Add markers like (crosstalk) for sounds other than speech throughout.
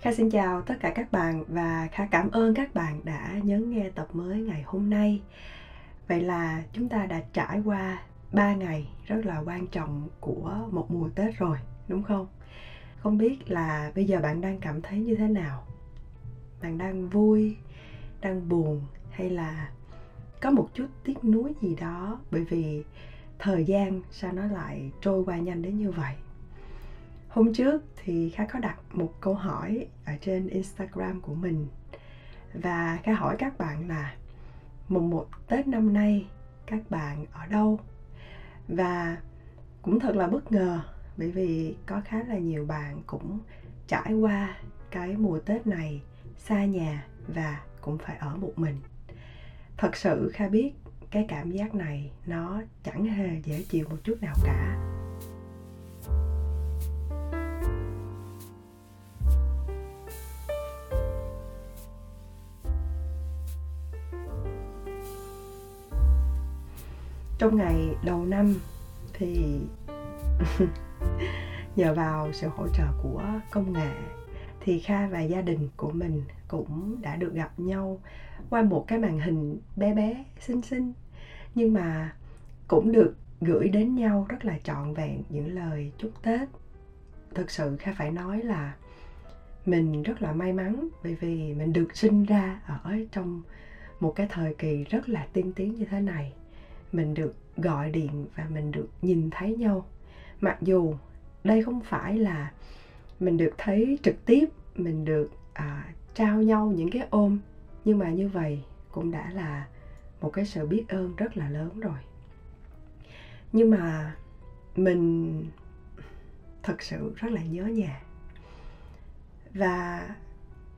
Kha xin chào tất cả các bạn và Kha cảm ơn các bạn đã nhấn nghe tập mới ngày hôm nay. Vậy là chúng ta đã trải qua 3 ngày rất là quan trọng của một mùa Tết rồi, đúng không? Không biết là bây giờ bạn đang cảm thấy như thế nào? Bạn đang vui, đang buồn hay là có một chút tiếc nuối gì đó bởi vì thời gian sao nó lại trôi qua nhanh đến như vậy hôm trước thì kha có đặt một câu hỏi ở trên instagram của mình. Và kha hỏi các bạn là, mùng một tết năm nay, các bạn ở đâu? Và cũng thật là bất ngờ, bởi vì có khá là nhiều bạn cũng trải qua cái mùa tết này xa nhà và cũng phải ở một mình. Thật sự kha biết cái cảm giác này nó chẳng hề dễ chịu một chút nào cả. Trong ngày đầu năm thì (laughs) nhờ vào sự hỗ trợ của công nghệ thì kha và gia đình của mình cũng đã được gặp nhau qua một cái màn hình bé bé, xinh xinh. Nhưng mà cũng được gửi đến nhau rất là trọn vẹn những lời chúc tết. Thực sự kha phải nói là mình rất là may mắn bởi vì mình được sinh ra ở trong một cái thời kỳ rất là tiên tiến như thế này mình được gọi điện và mình được nhìn thấy nhau. Mặc dù đây không phải là mình được thấy trực tiếp mình được à, trao nhau những cái ôm nhưng mà như vậy cũng đã là một cái sự biết ơn rất là lớn rồi. Nhưng mà mình thật sự rất là nhớ nhà. Và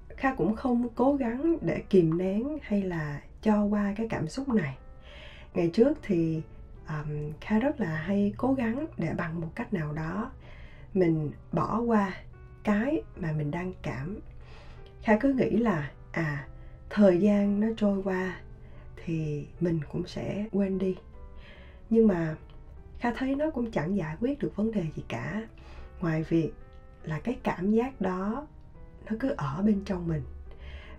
kha cũng không cố gắng để kìm nén hay là cho qua cái cảm xúc này ngày trước thì um, kha rất là hay cố gắng để bằng một cách nào đó. Mình bỏ qua cái mà mình đang cảm. Kha cứ nghĩ là à thời gian nó trôi qua thì mình cũng sẽ quên đi. Nhưng mà kha thấy nó cũng chẳng giải quyết được vấn đề gì cả. Ngoài việc là cái cảm giác đó nó cứ ở bên trong mình.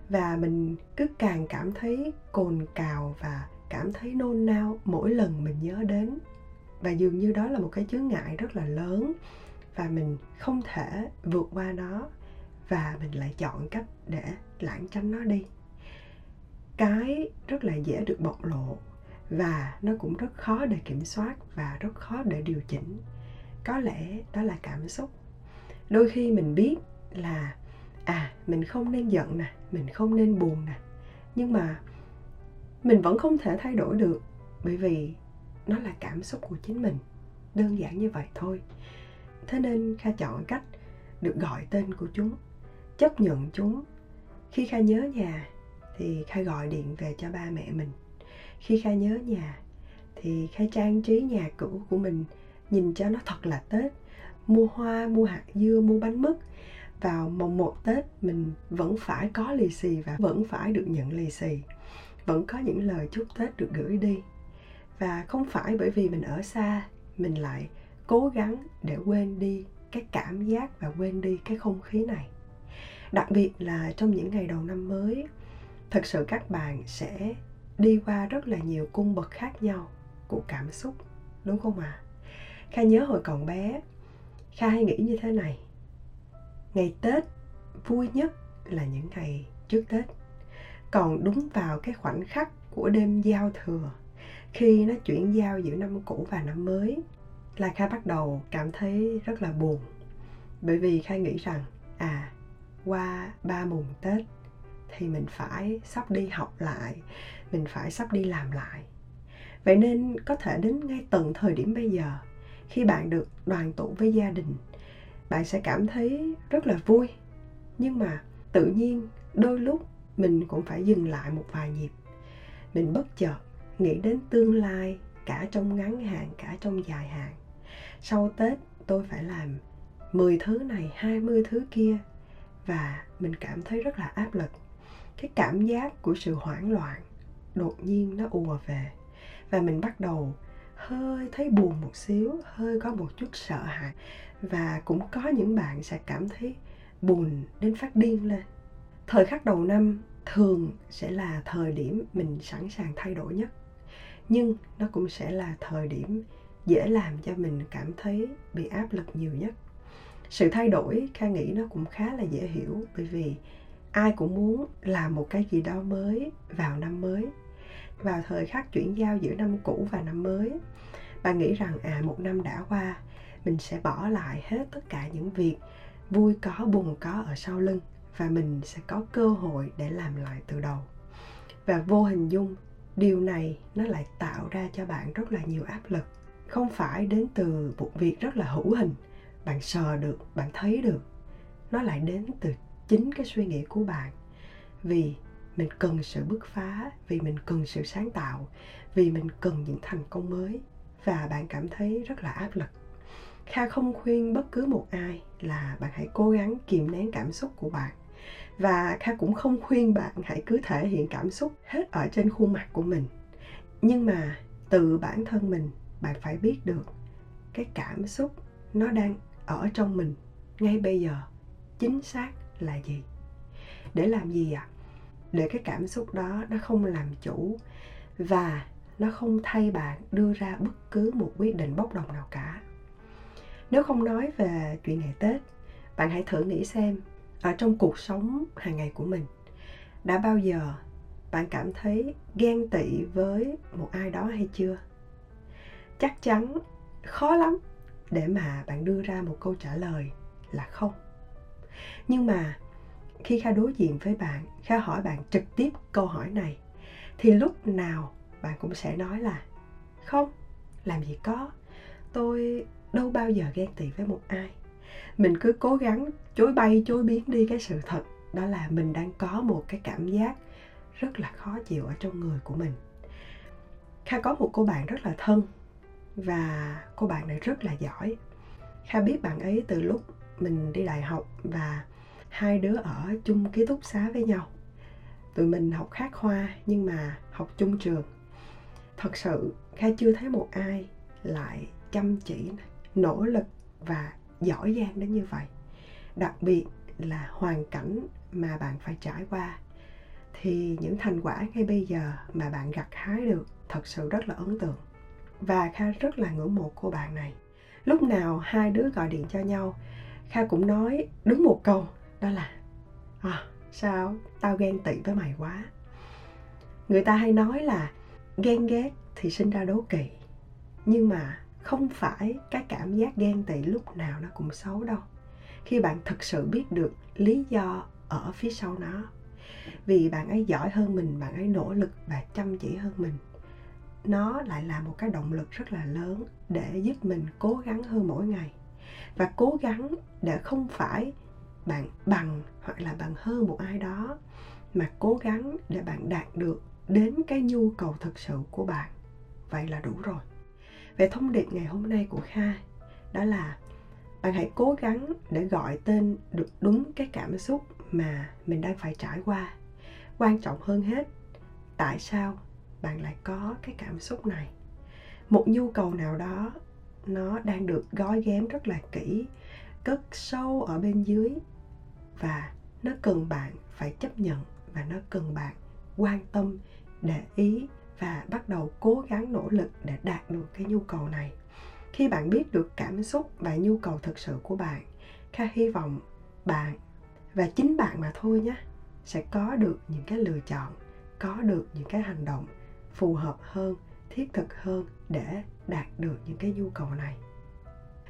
Và mình cứ càng cảm thấy cồn cào và cảm thấy nôn nao mỗi lần mình nhớ đến. Và dường như đó là một cái chướng ngại rất là lớn và mình không thể vượt qua nó và mình lại chọn cách để lãng tránh nó đi. Cái rất là dễ được bộc lộ và nó cũng rất khó để kiểm soát và rất khó để điều chỉnh. Có lẽ đó là cảm xúc. Đôi khi mình biết là à mình không nên giận nè, mình không nên buồn nè, nhưng mà mình vẫn không thể thay đổi được, bởi vì nó là cảm xúc của chính mình. Đơn giản như vậy thôi. Thế nên kha chọn cách được gọi tên của chúng, chấp nhận chúng. Khi kha nhớ nhà thì kha gọi điện về cho ba mẹ mình. Khi kha nhớ nhà thì kha trang trí nhà cũ của mình, nhìn cho nó thật là tết. Mua hoa, mua hạt dưa, mua bánh mứt. Vào mồng một tết mình vẫn phải có lì xì và vẫn phải được nhận lì xì vẫn có những lời chúc tết được gửi đi. Và không phải bởi vì mình ở xa, mình lại cố gắng để quên đi cái cảm giác và quên đi cái không khí này. Đặc biệt là trong những ngày đầu năm mới, thật sự các bạn sẽ đi qua rất là nhiều cung bậc khác nhau của cảm xúc, đúng không ạ? À? kha nhớ hồi còn bé, kha hay nghĩ như thế này, ngày tết vui nhất là những ngày trước tết còn đúng vào cái khoảnh khắc của đêm giao thừa, khi nó chuyển giao giữa năm cũ và năm mới là kha bắt đầu cảm thấy rất là buồn. Bởi vì kha nghĩ rằng à qua ba mùng tết thì mình phải sắp đi học lại, mình phải sắp đi làm lại. Vậy nên có thể đến ngay tận thời điểm bây giờ, khi bạn được đoàn tụ với gia đình, bạn sẽ cảm thấy rất là vui. Nhưng mà tự nhiên đôi lúc mình cũng phải dừng lại một vài nhịp. Mình bất chợt nghĩ đến tương lai, cả trong ngắn hạn, cả trong dài hạn. Sau tết, tôi phải làm 10 thứ này 20 thứ kia, và mình cảm thấy rất là áp lực. Cái cảm giác của sự hoảng loạn đột nhiên nó ùa về, và mình bắt đầu hơi thấy buồn một xíu, hơi có một chút sợ hãi, và cũng có những bạn sẽ cảm thấy buồn đến phát điên lên thời khắc đầu năm thường sẽ là thời điểm mình sẵn sàng thay đổi nhất. Nhưng nó cũng sẽ là thời điểm dễ làm cho mình cảm thấy bị áp lực nhiều nhất. Sự thay đổi, kha nghĩ nó cũng khá là dễ hiểu bởi vì ai cũng muốn làm một cái gì đó mới vào năm mới. Vào thời khắc chuyển giao giữa năm cũ và năm mới bạn nghĩ rằng à một năm đã qua, mình sẽ bỏ lại hết tất cả những việc vui có, buồn có ở sau lưng và mình sẽ có cơ hội để làm lại từ đầu. Và vô hình dung, điều này nó lại tạo ra cho bạn rất là nhiều áp lực. Không phải đến từ một việc rất là hữu hình, bạn sờ được, bạn thấy được. Nó lại đến từ chính cái suy nghĩ của bạn. Vì mình cần sự bứt phá, vì mình cần sự sáng tạo, vì mình cần những thành công mới, và bạn cảm thấy rất là áp lực. Kha không khuyên bất cứ một ai là bạn hãy cố gắng kiềm nén cảm xúc của bạn và kha cũng không khuyên bạn hãy cứ thể hiện cảm xúc hết ở trên khuôn mặt của mình. Nhưng mà từ bản thân mình, bạn phải biết được cái cảm xúc nó đang ở trong mình ngay bây giờ, chính xác là gì? Để làm gì ạ? À? để cái cảm xúc đó nó không làm chủ và nó không thay bạn đưa ra bất cứ một quyết định bốc đồng nào cả. Nếu không nói về chuyện ngày tết, bạn hãy thử nghĩ xem ở trong cuộc sống hàng ngày của mình. Đã bao giờ bạn cảm thấy ghen tị với một ai đó hay chưa? Chắc chắn khó lắm để mà bạn đưa ra một câu trả lời là không. Nhưng mà khi kha đối diện với bạn, kha hỏi bạn trực tiếp câu hỏi này, thì lúc nào bạn cũng sẽ nói là, không, làm gì có, tôi đâu bao giờ ghen tị với một ai mình cứ cố gắng chối bay, chối biến đi cái sự thật đó là mình đang có một cái cảm giác rất là khó chịu ở trong người của mình. Kha có một cô bạn rất là thân và cô bạn này rất là giỏi. Kha biết bạn ấy từ lúc mình đi đại học và hai đứa ở chung ký túc xá với nhau. Tụi mình học khác khoa nhưng mà học chung trường. Thật sự, kha chưa thấy một ai lại chăm chỉ, nỗ lực và giỏi giang đến như vậy. Đặc biệt là hoàn cảnh mà bạn phải trải qua. Thì những thành quả ngay bây giờ mà bạn gặt hái được thật sự rất là ấn tượng. Và kha rất là ngưỡng mộ cô bạn này. Lúc nào hai đứa gọi điện cho nhau kha cũng nói đúng một câu đó là à, sao tao ghen tị với mày quá? Người ta hay nói là ghen ghét thì sinh ra đố kỵ. Nhưng mà không phải cái cảm giác ghen tị lúc nào nó cũng xấu đâu. Khi bạn thực sự biết được lý do ở phía sau nó, vì bạn ấy giỏi hơn mình, bạn ấy nỗ lực và chăm chỉ hơn mình, nó lại là một cái động lực rất là lớn để giúp mình cố gắng hơn mỗi ngày. Và cố gắng để không phải bạn bằng hoặc là bằng hơn một ai đó, mà cố gắng để bạn đạt được đến cái nhu cầu thực sự của bạn. Vậy là đủ rồi về thông điệp ngày hôm nay của kha, đó là bạn hãy cố gắng để gọi tên được đúng cái cảm xúc mà mình đang phải trải qua. Quan trọng hơn hết, tại sao bạn lại có cái cảm xúc này? Một nhu cầu nào đó, nó đang được gói ghém rất là kỹ, cất sâu ở bên dưới và nó cần bạn phải chấp nhận và nó cần bạn quan tâm để ý và bắt đầu cố gắng nỗ lực để đạt được cái nhu cầu này. Khi bạn biết được cảm xúc và nhu cầu thực sự của bạn, kha hy vọng bạn và chính bạn mà thôi nhé, sẽ có được những cái lựa chọn, có được những cái hành động phù hợp hơn, thiết thực hơn để đạt được những cái nhu cầu này.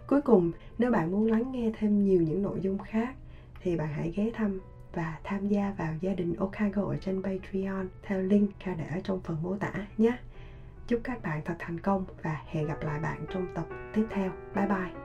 Cuối cùng, nếu bạn muốn lắng nghe thêm nhiều những nội dung khác thì bạn hãy ghé thăm và tham gia vào gia đình Okago ở trên Patreon theo link Kha để ở trong phần mô tả nhé. Chúc các bạn thật thành công và hẹn gặp lại bạn trong tập tiếp theo. Bye bye!